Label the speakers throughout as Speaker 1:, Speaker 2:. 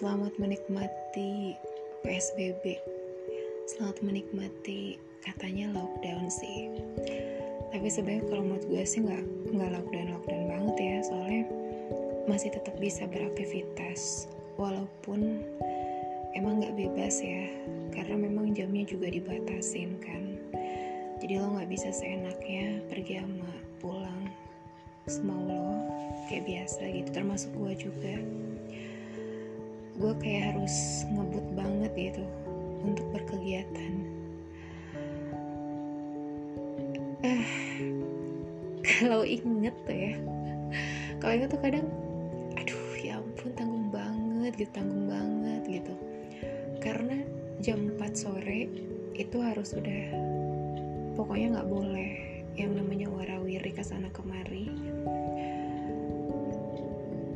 Speaker 1: Selamat menikmati PSBB. Selamat menikmati katanya lockdown sih. Tapi sebenarnya kalau menurut gue sih nggak nggak lockdown lockdown banget ya, soalnya masih tetap bisa beraktivitas walaupun emang nggak bebas ya, karena memang jamnya juga dibatasin kan. Jadi lo nggak bisa seenaknya pergi sama pulang semau lo kayak biasa gitu, termasuk gue juga gue kayak harus ngebut banget gitu untuk berkegiatan. Eh kalau inget tuh ya kalau inget tuh kadang aduh ya ampun tanggung banget gitu tanggung banget gitu. Karena jam 4 sore itu harus udah pokoknya nggak boleh yang namanya warawiri ke sana kemari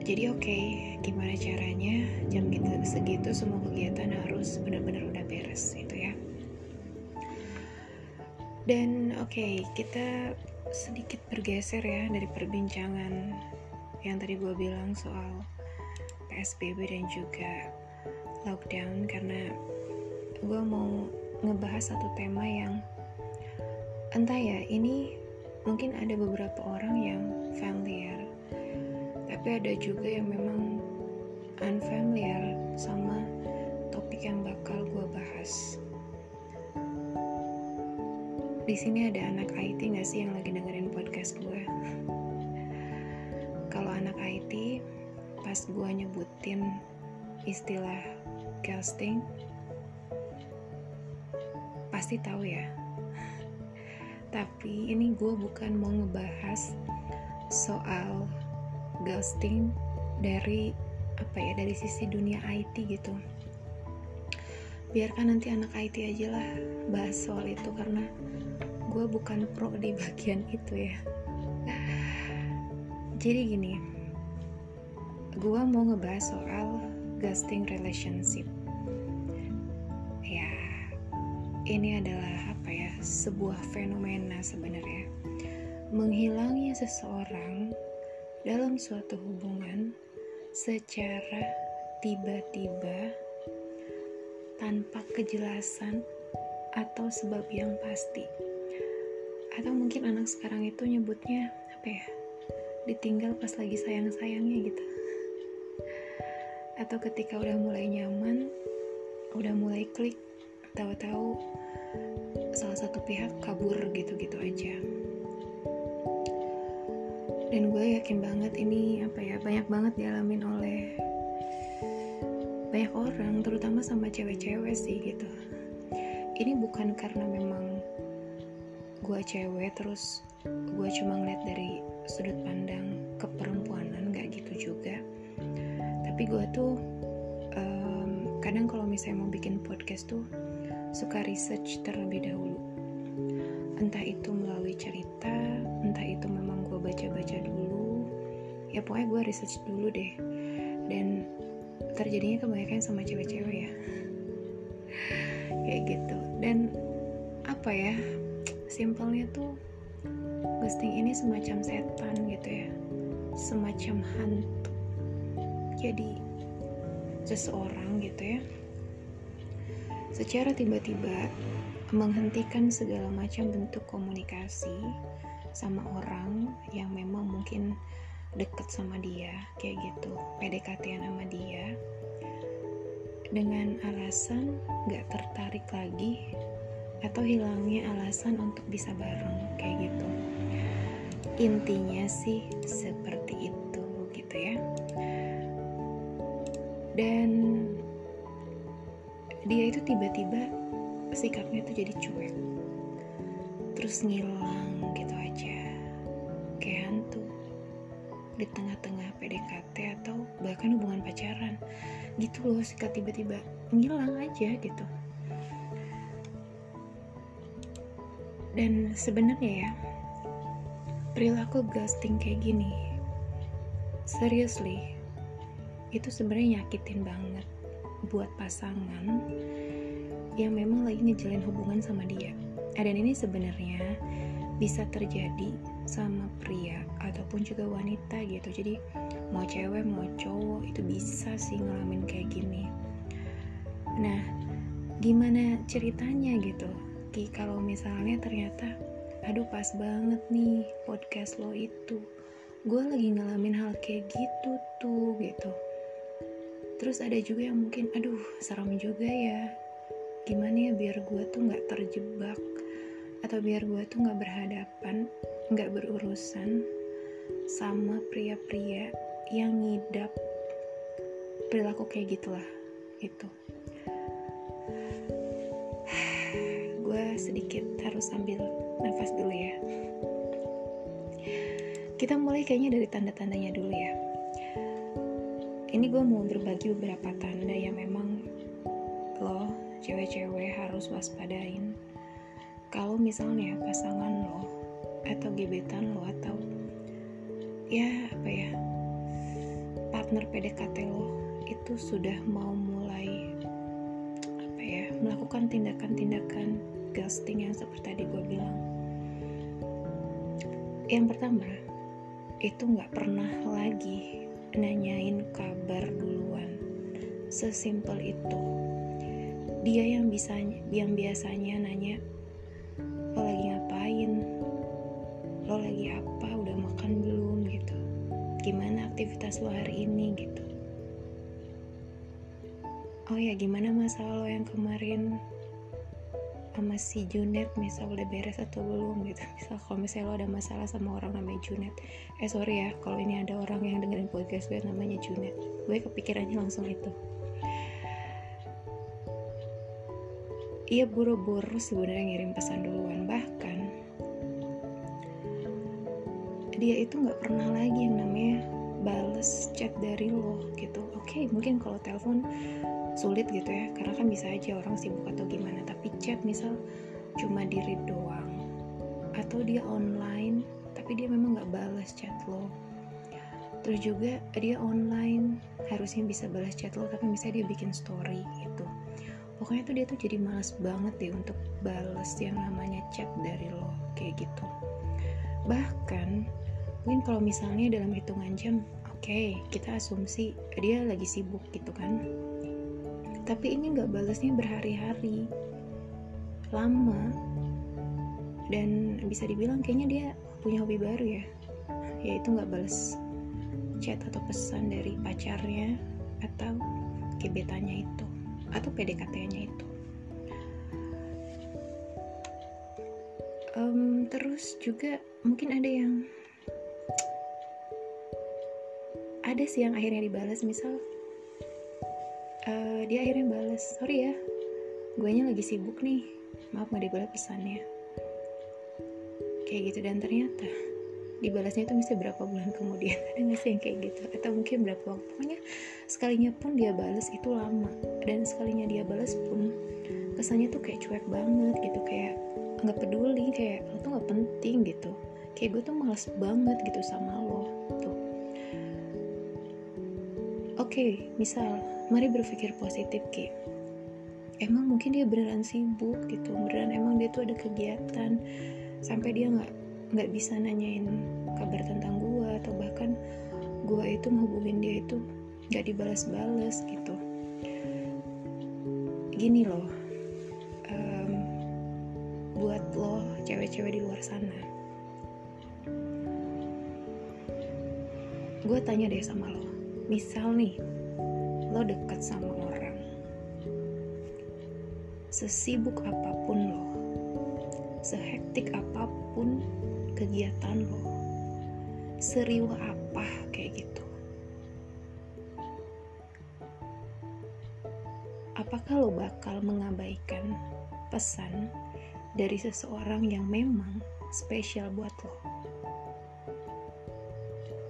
Speaker 1: jadi oke okay, gimana caranya jam kita segitu semua kegiatan harus benar-benar udah beres itu ya. Dan oke okay, kita sedikit bergeser ya dari perbincangan yang tadi gue bilang soal PSBB dan juga lockdown karena gue mau ngebahas satu tema yang entah ya ini mungkin ada beberapa orang yang familiar tapi ada juga yang memang unfamiliar sama topik yang bakal gue bahas. Di sini ada anak IT gak sih yang lagi dengerin podcast gue? Kalau anak IT, pas gue nyebutin istilah casting, pasti tahu ya. Tapi ini gue bukan mau ngebahas soal ghosting dari apa ya dari sisi dunia IT gitu. Biarkan nanti anak IT aja lah bahas soal itu karena gue bukan pro di bagian itu ya. Jadi gini gue mau ngebahas soal ghosting relationship. Ya ini adalah apa ya sebuah fenomena sebenarnya. Menghilangnya seseorang dalam suatu hubungan secara tiba-tiba tanpa kejelasan atau sebab yang pasti. Atau mungkin anak sekarang itu nyebutnya apa ya? Ditinggal pas lagi sayang-sayangnya gitu. Atau ketika udah mulai nyaman, udah mulai klik, tahu-tahu salah satu pihak kabur gitu-gitu aja dan gue yakin banget ini apa ya banyak banget dialamin oleh banyak orang terutama sama cewek-cewek sih gitu. Ini bukan karena memang gue cewek terus gue cuma ngeliat dari sudut pandang keperempuanan gak gitu juga. Tapi gue tuh um, kadang kalau misalnya mau bikin podcast tuh suka research terlebih dahulu. Entah itu melalui cerita entah itu memang baca-baca dulu. Ya pokoknya gue research dulu deh. Dan terjadinya kebanyakan sama cewek-cewek ya. Kayak gitu. Dan apa ya simpelnya tuh ghosting ini semacam setan gitu ya. Semacam hantu. Jadi seseorang gitu ya. Secara tiba-tiba menghentikan segala macam bentuk komunikasi sama orang yang memang mungkin deket sama dia kayak gitu. Pdkt sama dia. Dengan alasan gak tertarik lagi atau hilangnya alasan untuk bisa bareng kayak gitu. Intinya sih seperti itu gitu ya. Dan dia itu tiba-tiba sikapnya tuh jadi cuek. Terus ngilang di tengah-tengah PDKT atau bahkan hubungan pacaran. Gitu loh sikat tiba-tiba ngilang aja gitu. Dan sebenarnya ya perilaku ghosting kayak gini seriously itu sebenarnya nyakitin banget buat pasangan yang memang lagi ngejalin hubungan sama dia. Dan ini sebenarnya bisa terjadi sama pria ataupun juga wanita gitu. Jadi mau cewek mau cowok itu bisa sih ngalamin kayak gini. Nah gimana ceritanya gitu? Ki kalau misalnya ternyata aduh pas banget nih podcast lo itu. Gue lagi ngalamin hal kayak gitu tuh gitu. Terus ada juga yang mungkin aduh serem juga ya. Gimana ya biar gue tuh nggak terjebak atau biar gue tuh nggak berhadapan nggak berurusan sama pria-pria yang ngidap perilaku kayak gitulah itu gue sedikit harus sambil nafas dulu ya. Kita mulai kayaknya dari tanda-tandanya dulu ya. Ini gue mau berbagi beberapa tanda yang memang lo cewek-cewek harus waspadain kalau misalnya pasangan lo atau gebetan lo atau ya apa ya partner PDKT lo itu sudah mau mulai apa ya melakukan tindakan-tindakan ghosting yang seperti tadi gue bilang. Yang pertama itu nggak pernah lagi nanyain kabar duluan. Sesimpel itu. Dia yang bisa yang biasanya nanya aktivitas lo hari ini gitu. Oh ya gimana masalah lo yang kemarin sama si Junet misal udah beres atau belum gitu? Misal kalau misalnya lo ada masalah sama orang namanya Junet. Eh sorry ya kalau ini ada orang yang dengerin podcast gue namanya Junet. Gue kepikirannya langsung itu. Ia buru-buru sebenarnya ngirim pesan duluan. Bahkan dia itu nggak pernah lagi yang namanya bales chat dari lo gitu. Oke okay, mungkin kalau telepon sulit gitu ya karena kan bisa aja orang sibuk atau gimana. Tapi chat misal cuma diri doang atau dia online tapi dia memang nggak balas chat lo. Terus juga dia online harusnya bisa balas chat lo tapi misalnya dia bikin story gitu. Pokoknya tuh dia tuh jadi males banget deh untuk bales yang namanya chat dari lo kayak gitu. Bahkan mungkin kalau misalnya dalam hitungan jam oke okay, kita asumsi dia lagi sibuk gitu kan. Tapi ini nggak balesnya berhari-hari. Lama. Dan bisa dibilang kayaknya dia punya hobi baru ya. Yaitu nggak bales chat atau pesan dari pacarnya atau gebetannya itu atau PDKT-nya itu. Um, terus juga mungkin ada yang ada sih yang akhirnya dibalas misal uh, dia akhirnya balas sorry ya gue nya lagi sibuk nih maaf gak dibalas pesannya. Kayak gitu dan ternyata dibalasnya itu bisa berapa bulan kemudian? Ada nggak sih yang kayak gitu? Atau mungkin berapa waktu? Pokoknya sekalinya pun dia balas itu lama dan sekalinya dia balas pun kesannya tuh kayak cuek banget gitu kayak nggak peduli kayak lo tuh nggak penting gitu. Kayak gue tuh males banget gitu sama lo oke okay, misal mari berpikir positif ki. Emang mungkin dia beneran sibuk gitu beneran emang dia tuh ada kegiatan sampai dia nggak nggak bisa nanyain kabar tentang gue atau bahkan gue itu menghubungin dia itu nggak dibalas-balas gitu. Gini loh um, buat lo cewek-cewek di luar sana. Gue tanya deh sama lo misal nih lo dekat sama orang. Sesibuk apa pun lo. Sehektik apa pun kegiatan lo. Seriwa apa kayak gitu. Apakah lo bakal mengabaikan pesan dari seseorang yang memang spesial buat lo?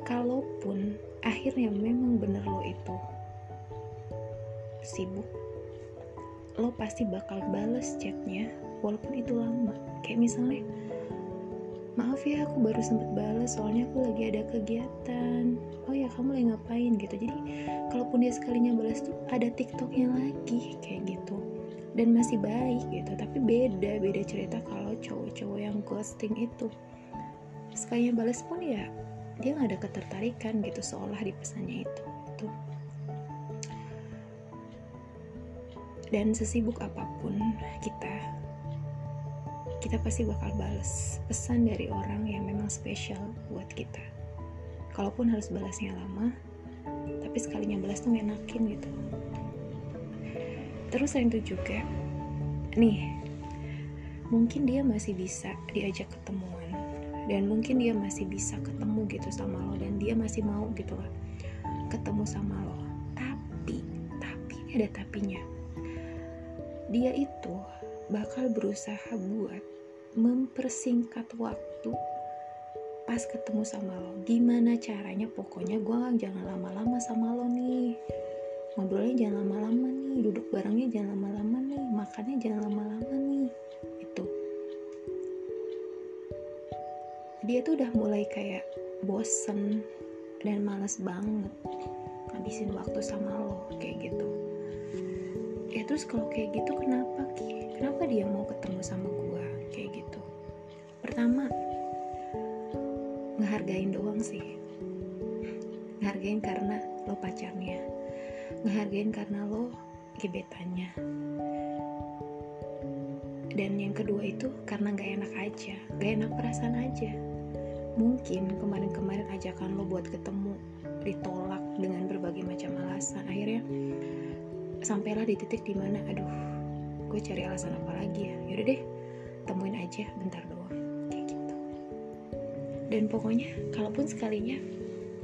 Speaker 1: Kalaupun akhirnya memang bener lo itu sibuk lo pasti bakal bales chatnya walaupun itu lama. Kayak misalnya maaf ya aku baru sempet balas soalnya aku lagi ada kegiatan. Oh ya kamu lagi ngapain? Gitu. Jadi kalaupun dia sekalinya balas tuh ada tiktoknya lagi kayak gitu. Dan masih baik gitu tapi beda beda cerita kalau cowok-cowok yang ghosting itu. Sekalinya balas pun ya dia nggak ada ketertarikan gitu seolah di pesannya itu itu dan sesibuk apa pun kita kita pasti bakal balas pesan dari orang yang memang spesial buat kita. Kalaupun harus balasnya lama tapi sekalinya balas tuh ngenakin gitu. Terus selain itu juga nih mungkin dia masih bisa diajak ketemuan dan mungkin dia masih bisa ketemu gitu sama lo dan dia masih mau gitu lah ketemu sama lo. Tapi tapi ada tapinya. Dia itu bakal berusaha buat mempersingkat waktu pas ketemu sama lo. Gimana caranya? Pokoknya gue jangan lama-lama sama lo nih. Ngobrolnya jangan lama-lama nih. Duduk barengnya jangan lama-lama nih. Makannya jangan lama-lama nih dia tuh udah mulai kayak bosen dan males banget ngabisin waktu sama lo kayak gitu. Ya terus kalau kayak gitu kenapa Ki? kenapa dia mau ketemu sama gue kayak gitu? Pertama ngehargain doang sih. Ngehargain karena lo pacarnya. Ngehargain karena lo gebetannya. Dan yang kedua itu karena gak enak aja gak enak perasaan aja mungkin kemarin-kemarin ajakan lo buat ketemu ditolak dengan berbagai macam alasan. Akhirnya sampailah di titik di mana aduh gue cari alasan apa lagi ya? Yaudah deh temuin aja bentar doang. Kayak gitu. Dan pokoknya kalaupun sekalinya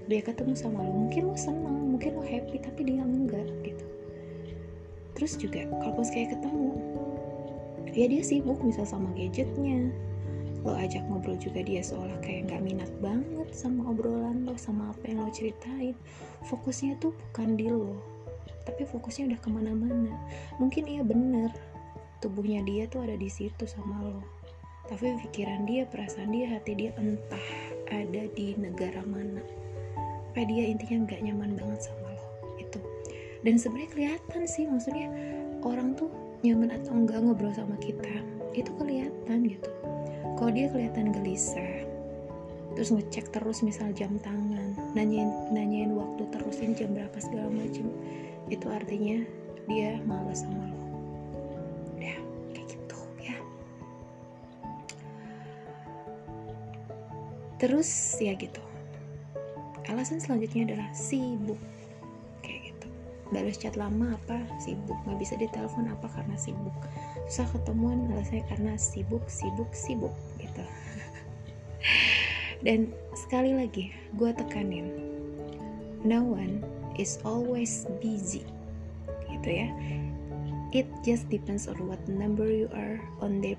Speaker 1: dia ketemu sama lo mungkin lo seneng mungkin lo happy tapi dia enggak gitu. Terus juga kalaupun sekali ketemu ya dia sibuk misal sama gadgetnya lo ajak ngobrol juga dia seolah kayak nggak minat banget sama obrolan lo sama apa yang lo ceritain. Fokusnya tuh bukan di lo tapi fokusnya udah ke mana-mana. Mungkin iya bener tubuhnya dia tuh ada di situ sama lo. Tapi pikiran dia perasaan dia hati dia entah ada di negara mana. Apa dia intinya nggak nyaman banget sama lo itu dan sebenarnya kelihatan sih maksudnya orang tuh nyaman atau enggak ngobrol sama kita itu kelihatan gitu kalau dia kelihatan gelisah terus ngecek terus misal jam tangan nanyain nanyain waktu terusin jam berapa segala macam itu artinya dia malas sama lo. Udah kayak gitu ya. Terus ya gitu. Alasan selanjutnya adalah sibuk kayak gitu. Balas chat lama apa sibuk? Nggak bisa ditelepon apa karena sibuk. Susah ketemuan alasannya karena sibuk sibuk sibuk dan sekali lagi gue tekanin no one is always busy gitu ya. It just depends on what number you are on the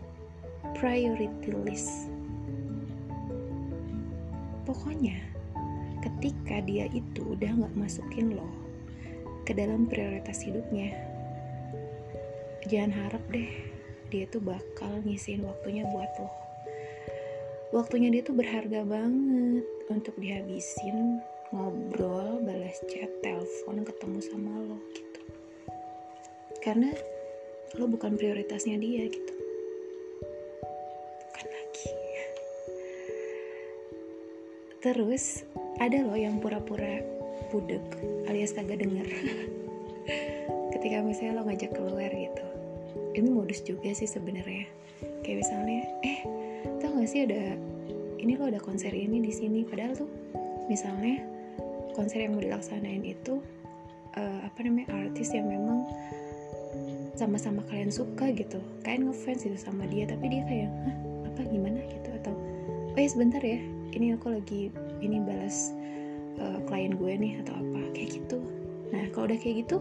Speaker 1: priority list. Pokoknya ketika dia itu udah nggak masukin lo ke dalam prioritas hidupnya jangan harap deh dia tuh bakal ngisiin waktunya buat lo waktunya dia tuh berharga banget untuk dihabisin ngobrol, balas chat, telepon, ketemu sama lo gitu. Karena lo bukan prioritasnya dia gitu. Bukan lagi. Terus ada lo yang pura-pura budek alias kagak denger. Ketika misalnya lo ngajak keluar gitu. Ini modus juga sih sebenarnya. Kayak misalnya, eh, tau gak sih ada ini lo ada konser ini di sini. Padahal tuh misalnya konser yang mau dilaksanain itu uh, apa namanya artis yang memang sama-sama kalian suka gitu. Kalian ngefans itu sama dia tapi dia kayak Hah, apa gimana? gitu. Atau oh ya sebentar ya ini aku lagi ini balas uh, klien gue nih atau apa. Kayak gitu. Nah kalau udah kayak gitu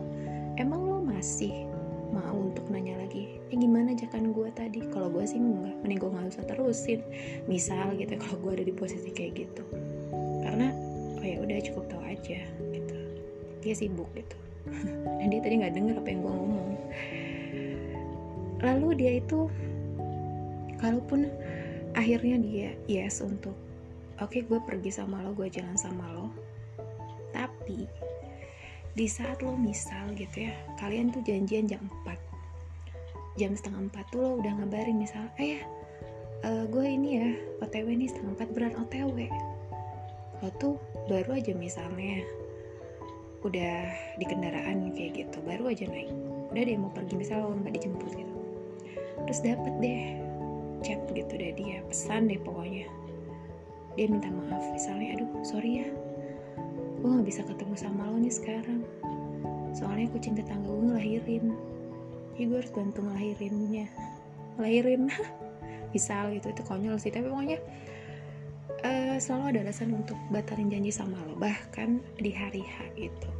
Speaker 1: emang lo masih mau untuk nanya lagi eh gimana ajakan gue tadi? Kalau gue sih enggak mending gue nggak usah terusin. Misal gitu kalau gue ada di posisi kayak gitu. Karena oh ya udah cukup tahu aja gitu. Dia sibuk gitu. Dan dia tadi nggak dengar apa yang gue ngomong. Lalu dia itu kalaupun akhirnya dia yes untuk oke okay, gue pergi sama lo gue jalan sama lo tapi di saat lo misal gitu ya kalian tuh janjian jam 4 jam setengah 4 tuh lo udah ngabarin misal ayah uh, gue ini ya OTW nih setengah empat berat OTW lo tuh baru aja misalnya udah di kendaraan kayak gitu baru aja naik. Udah deh mau pergi misalnya lo nggak dijemput gitu. Terus dapet deh chat gitu deh dia pesan deh pokoknya. Dia minta maaf misalnya aduh sorry ya gue nggak bisa ketemu sama lo nih sekarang. Soalnya kucing tetangga gue ngelahirin. Jadi gue harus bantu ngelahirinnya. Ngelahirin. Misal gitu. Itu konyol sih. Tapi pokoknya uh, selalu ada alasan untuk batalin janji sama lo. Bahkan di hari H itu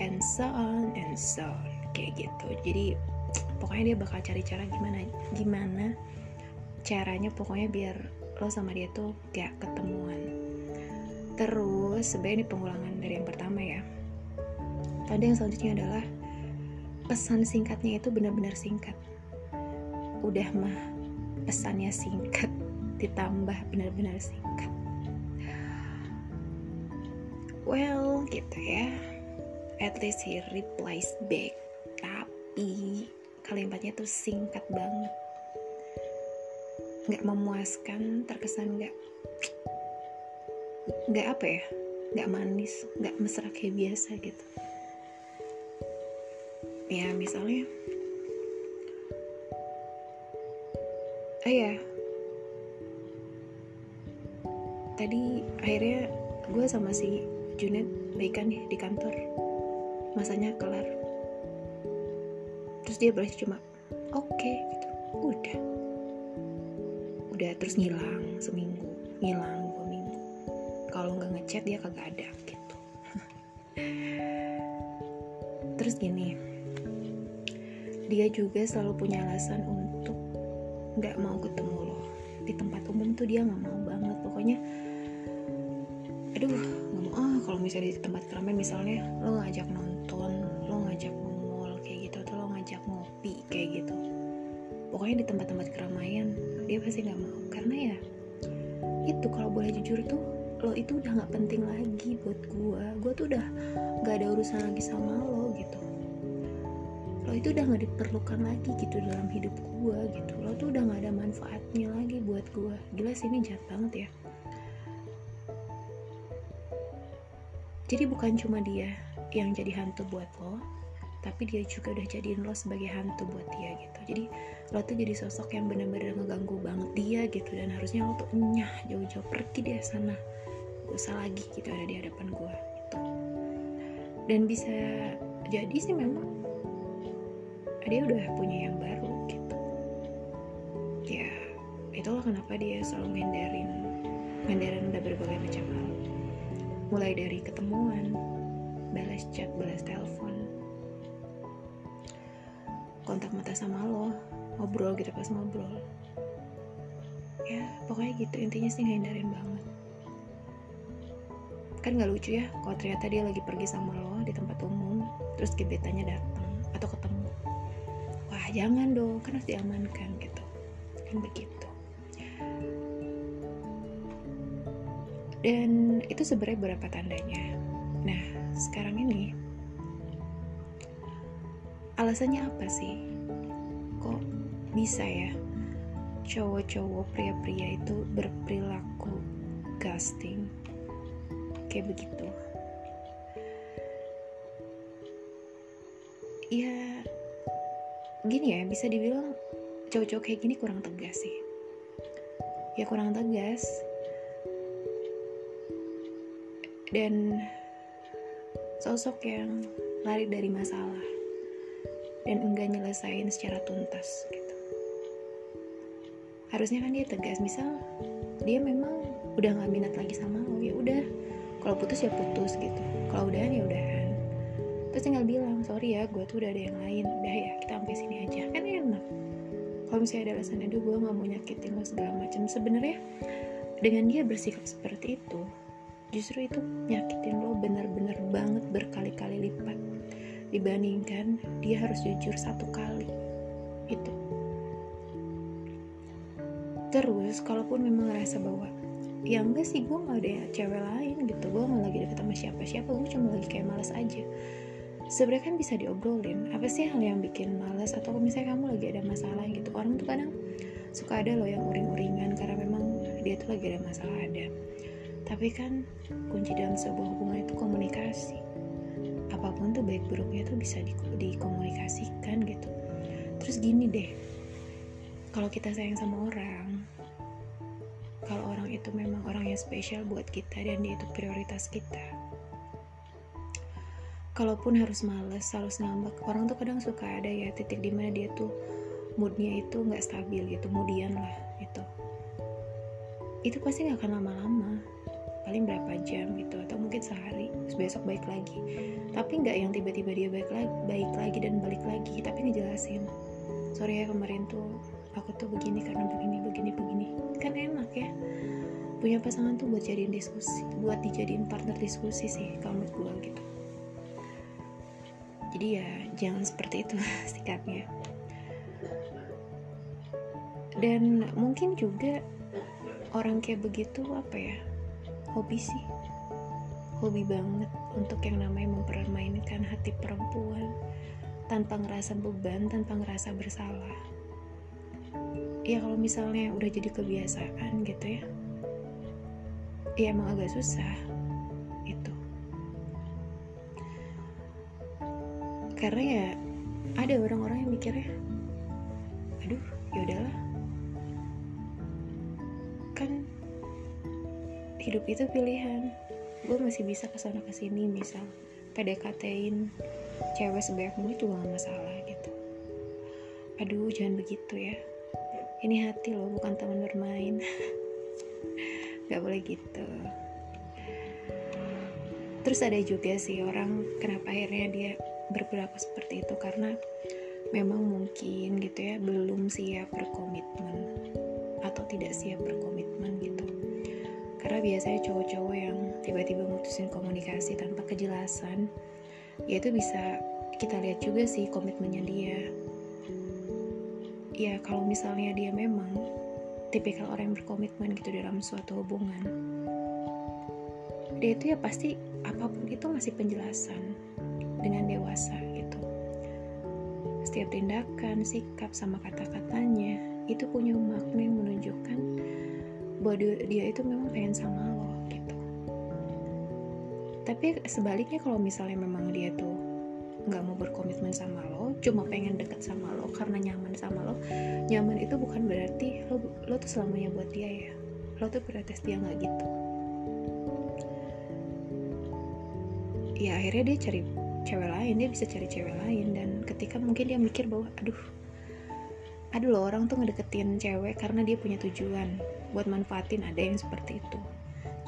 Speaker 1: and so on and so on. Kayak gitu. Jadi pokoknya dia bakal cari cara gimana gimana caranya pokoknya biar lo sama dia tuh gak ketemuan terus sebenarnya ini pengulangan dari yang pertama ya tadi yang selanjutnya adalah pesan singkatnya itu benar-benar singkat. Udah mah pesannya singkat ditambah benar-benar singkat. Well gitu ya. At least he replies back. Tapi kalimatnya tuh singkat banget. Nggak memuaskan terkesan nggak nggak apa ya nggak manis nggak mesra kayak biasa gitu. Ya misalnya. Ah ya. Tadi akhirnya gue sama si Junet baikan nih di kantor. Masanya kelar. Terus dia balas cuma oke okay, gitu. Udah. Udah terus ngilang seminggu ngilang kalau nggak ngechat dia kagak ada gitu. Terus gini dia juga selalu punya alasan untuk nggak mau ketemu lo. Di tempat umum tuh dia nggak mau banget pokoknya aduh nggak mau. Ah kalau misalnya di tempat keramaian misalnya lo ngajak nonton lo ngajak mall kayak gitu atau lo ngajak ngopi kayak gitu. Pokoknya di tempat-tempat keramaian dia pasti nggak mau. Karena ya itu kalau boleh jujur tuh lo itu udah nggak penting lagi buat gue gue tuh udah nggak ada urusan lagi sama lo gitu. Lo itu udah nggak diperlukan lagi gitu dalam hidup gue gitu. Lo tuh udah nggak ada manfaatnya lagi buat gue gila sih ini jahat banget ya. Jadi bukan cuma dia yang jadi hantu buat lo tapi dia juga udah jadiin lo sebagai hantu buat dia gitu. Jadi lo tuh jadi sosok yang bener-bener ngeganggu banget dia gitu. Dan harusnya lo tuh nyah jauh-jauh pergi deh sana. gak usah lagi gitu ada di hadapan gue gitu. Dan bisa jadi sih memang dia udah punya yang baru gitu. Ya itulah kenapa dia selalu ngendarin ngendarin udah berbagai macam hal. Mulai dari ketemuan balas chat balas telepon kontak mata sama lo ngobrol gitu pas ngobrol. Ya pokoknya gitu. Intinya sih ngehindarin banget kan nggak lucu ya kalau ternyata dia lagi pergi sama lo di tempat umum terus gebetannya datang atau ketemu. Wah jangan dong kan harus diamankan gitu. Kan begitu. Dan itu sebenarnya beberapa tandanya. Nah sekarang ini alasannya apa sih? Kok bisa ya cowok-cowok pria-pria itu berperilaku ghosting kayak begitu ya gini ya bisa dibilang cowok-cowok kayak gini kurang tegas sih ya kurang tegas dan sosok yang lari dari masalah dan enggak nyelesain secara tuntas gitu. Harusnya kan dia tegas, misal dia memang udah nggak minat lagi sama lo, ya udah. Kalau putus ya putus gitu. Kalau udahan ya udahan. Terus tinggal bilang, sorry ya, gue tuh udah ada yang lain. Udah ya, kita sampai sini aja. Kan enak. Kalau misalnya ada alasan, aduh gue nggak mau nyakitin lo segala macam. Sebenarnya dengan dia bersikap seperti itu, justru itu nyakitin lo bener-bener banget berkali-kali lipat dibandingkan dia harus jujur satu kali itu terus kalaupun memang ngerasa bahwa ya enggak sih gue gak ada cewek lain gitu. Gue gak lagi deket sama siapa-siapa gue cuma lagi kayak males aja. Sebenarnya kan bisa diobrolin. Apa sih hal yang bikin males? Atau misalnya kamu lagi ada masalah gitu orang tuh kadang suka ada loh yang uring-uringan karena memang dia tuh lagi ada masalah ada. Tapi kan kunci dalam sebuah hubungan itu komunikasi. Apa pun tuh baik buruknya tuh bisa di dikomunikasikan gitu. Terus gini deh kalau kita sayang sama orang kalau orang itu memang orang yang spesial buat kita dan dia itu prioritas kita. Kalaupun harus males harus ngambek orang tuh kadang suka ada ya titik di mana dia tuh moodnya itu nggak stabil gitu moodian lah gitu. Itu pasti nggak akan lama-lama paling berapa jam gitu atau mungkin sehari terus besok baik lagi. Tapi nggak yang tiba-tiba dia baik lagi baik lagi dan balik lagi tapi ngejelasin sorry ya kemarin tuh aku tuh begini karena begini begini begini kan enak ya. Punya pasangan tuh buat jadiin diskusi buat dijadiin partner diskusi sih kalau menurut gue gitu. Jadi ya jangan seperti itu sikapnya. Dan mungkin juga orang kayak begitu apa ya hobi sih. Hobi banget untuk yang namanya mempermainkan hati perempuan tanpa ngerasa beban, tanpa ngerasa bersalah. Ya kalau misalnya udah jadi kebiasaan gitu ya, ya emang agak susah itu. Karena ya ada orang-orang yang mikirnya, aduh ya udahlah, kan hidup itu pilihan. Gue masih bisa ke sana ke sini misal PDKT-in cewek sebanyak mungkin juga gak masalah gitu. Aduh jangan begitu ya ini hati loh bukan teman bermain. Gak boleh gitu. Terus ada juga sih orang kenapa akhirnya dia berperilaku seperti itu? Karena memang mungkin gitu ya belum siap berkomitmen atau tidak siap berkomitmen gitu. Karena biasanya cowok-cowok yang tiba-tiba mutusin komunikasi tanpa kejelasan ya itu bisa kita lihat juga sih komitmennya dia ya kalau misalnya dia memang tipikal orang yang berkomitmen gitu dalam suatu hubungan dia itu ya pasti apa pun itu masih penjelasan dengan dewasa gitu. Setiap tindakan, sikap, sama kata-katanya itu punya makna yang menunjukkan bahwa dia, itu memang pengen sama lo gitu. Tapi sebaliknya kalau misalnya memang dia tuh nggak mau berkomitmen sama lo cuma pengen deket sama lo karena nyaman sama lo nyaman itu bukan berarti lo lo tuh selamanya buat dia ya. Lo tuh prioritas dia nggak gitu. Ya akhirnya dia cari cewek lain dia bisa cari cewek lain dan ketika mungkin dia mikir bahwa aduh aduh lo orang tuh ngedeketin cewek karena dia punya tujuan buat manfaatin ada yang seperti itu.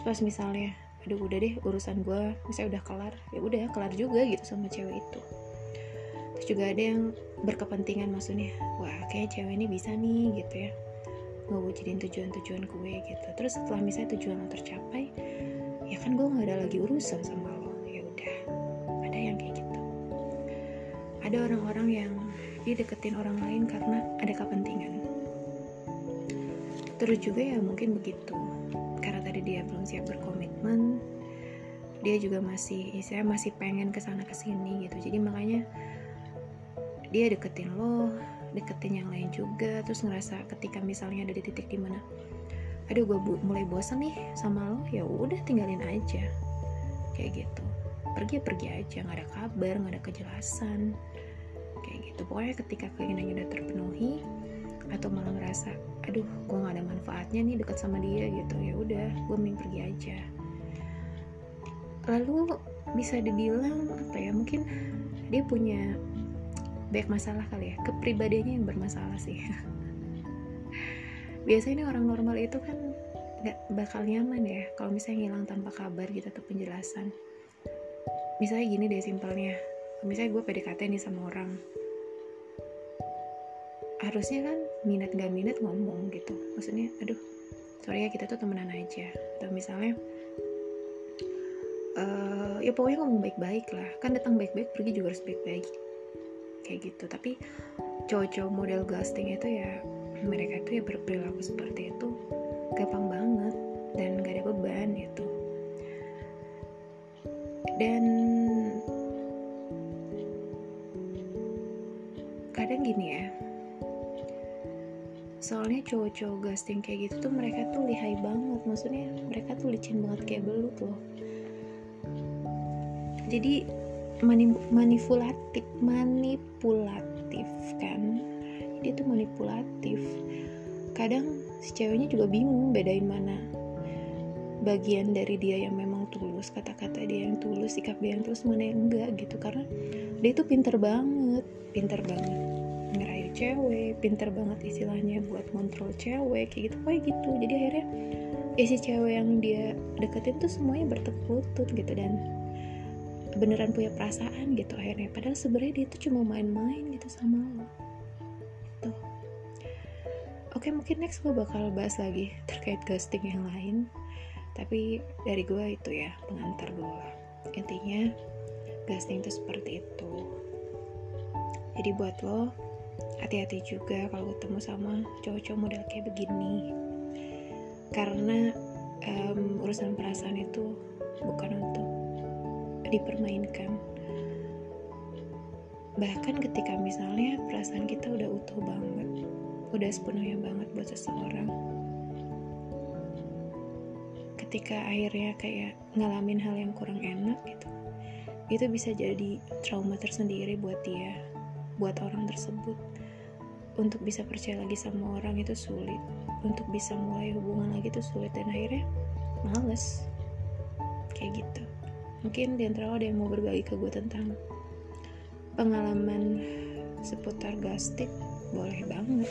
Speaker 1: Terus misalnya aduh udah deh urusan gue misalnya udah kelar. Ya udah kelar juga gitu sama cewek itu. Terus juga ada yang berkepentingan maksudnya wah kayak cewek ini bisa nih gitu ya. Ngewujudin tujuan-tujuan gue gitu. Terus setelah misalnya tujuan lo tercapai ya kan gue nggak ada lagi urusan sama lo. Ya udah ada yang kayak gitu. Ada orang-orang yang dia deketin orang lain karena ada kepentingan. Terus juga ya mungkin begitu tadi dia belum siap berkomitmen dia juga masih saya masih pengen ke sana ke sini gitu. Jadi makanya dia deketin lo deketin yang lain juga terus ngerasa ketika misalnya ada di titik di mana aduh gue mulai bosan nih sama lo ya udah tinggalin aja. Kayak gitu. Pergi pergi aja nggak ada kabar nggak ada kejelasan. Kayak gitu. Pokoknya ketika keinginannya udah terpenuhi atau malah ngerasa aduh gue gak ada manfaatnya nih deket sama dia gitu. Ya udah gue mending pergi aja. Lalu bisa dibilang apa ya mungkin dia punya banyak masalah kali ya kepribadiannya yang bermasalah sih. Biasanya ini orang normal itu kan nggak bakal nyaman ya kalau misalnya ngilang tanpa kabar gitu atau penjelasan. Misalnya gini deh simpelnya misalnya gue PDKT nih sama orang. Harusnya kan minat gak minat ngomong gitu. Maksudnya aduh sorry ya kita tuh temenan aja. Atau misalnya uh, ya pokoknya ngomong baik-baik lah. Kan datang baik-baik pergi juga harus baik-baik. Kayak gitu. Tapi cowok-cowok model ghosting itu ya mereka tuh ya berperilaku seperti itu gampang banget dan gak ada beban gitu. Dan gini ya soalnya cowok-cowok ghosting kayak gitu tuh mereka tuh lihai banget. Maksudnya mereka tuh licin banget kayak belut loh. Jadi manipulatif manipulatif kan? Dia tuh manipulatif. Kadang si ceweknya juga bingung bedain mana bagian dari dia yang memang tulus kata-kata dia yang tulus sikap dia yang tulus mana yang enggak gitu. Karena dia itu pinter banget pinter banget cewek pinter banget istilahnya buat kontrol cewek kayak gitu kayak gitu. Jadi akhirnya isi cewek yang dia deketin tuh semuanya bertepuk lutut gitu dan beneran punya perasaan gitu akhirnya. Padahal sebenarnya dia tuh cuma main-main gitu sama lo. Tuh oke mungkin next gue bakal bahas lagi terkait ghosting yang lain. Tapi dari gue itu ya pengantar dulu intinya ghosting itu seperti itu. Jadi buat lo hati-hati juga kalau ketemu sama cowok-cowok model kayak begini. Karena um, urusan perasaan itu bukan untuk dipermainkan. Bahkan ketika misalnya perasaan kita udah utuh banget udah sepenuhnya banget buat seseorang ketika akhirnya kayak ngalamin hal yang kurang enak gitu itu bisa jadi trauma tersendiri buat dia buat orang tersebut. Untuk bisa percaya lagi sama orang itu sulit. Untuk bisa mulai hubungan lagi itu sulit dan akhirnya males. Kayak gitu. Mungkin di antara ada yang mau berbagi ke gue tentang pengalaman seputar gastik boleh banget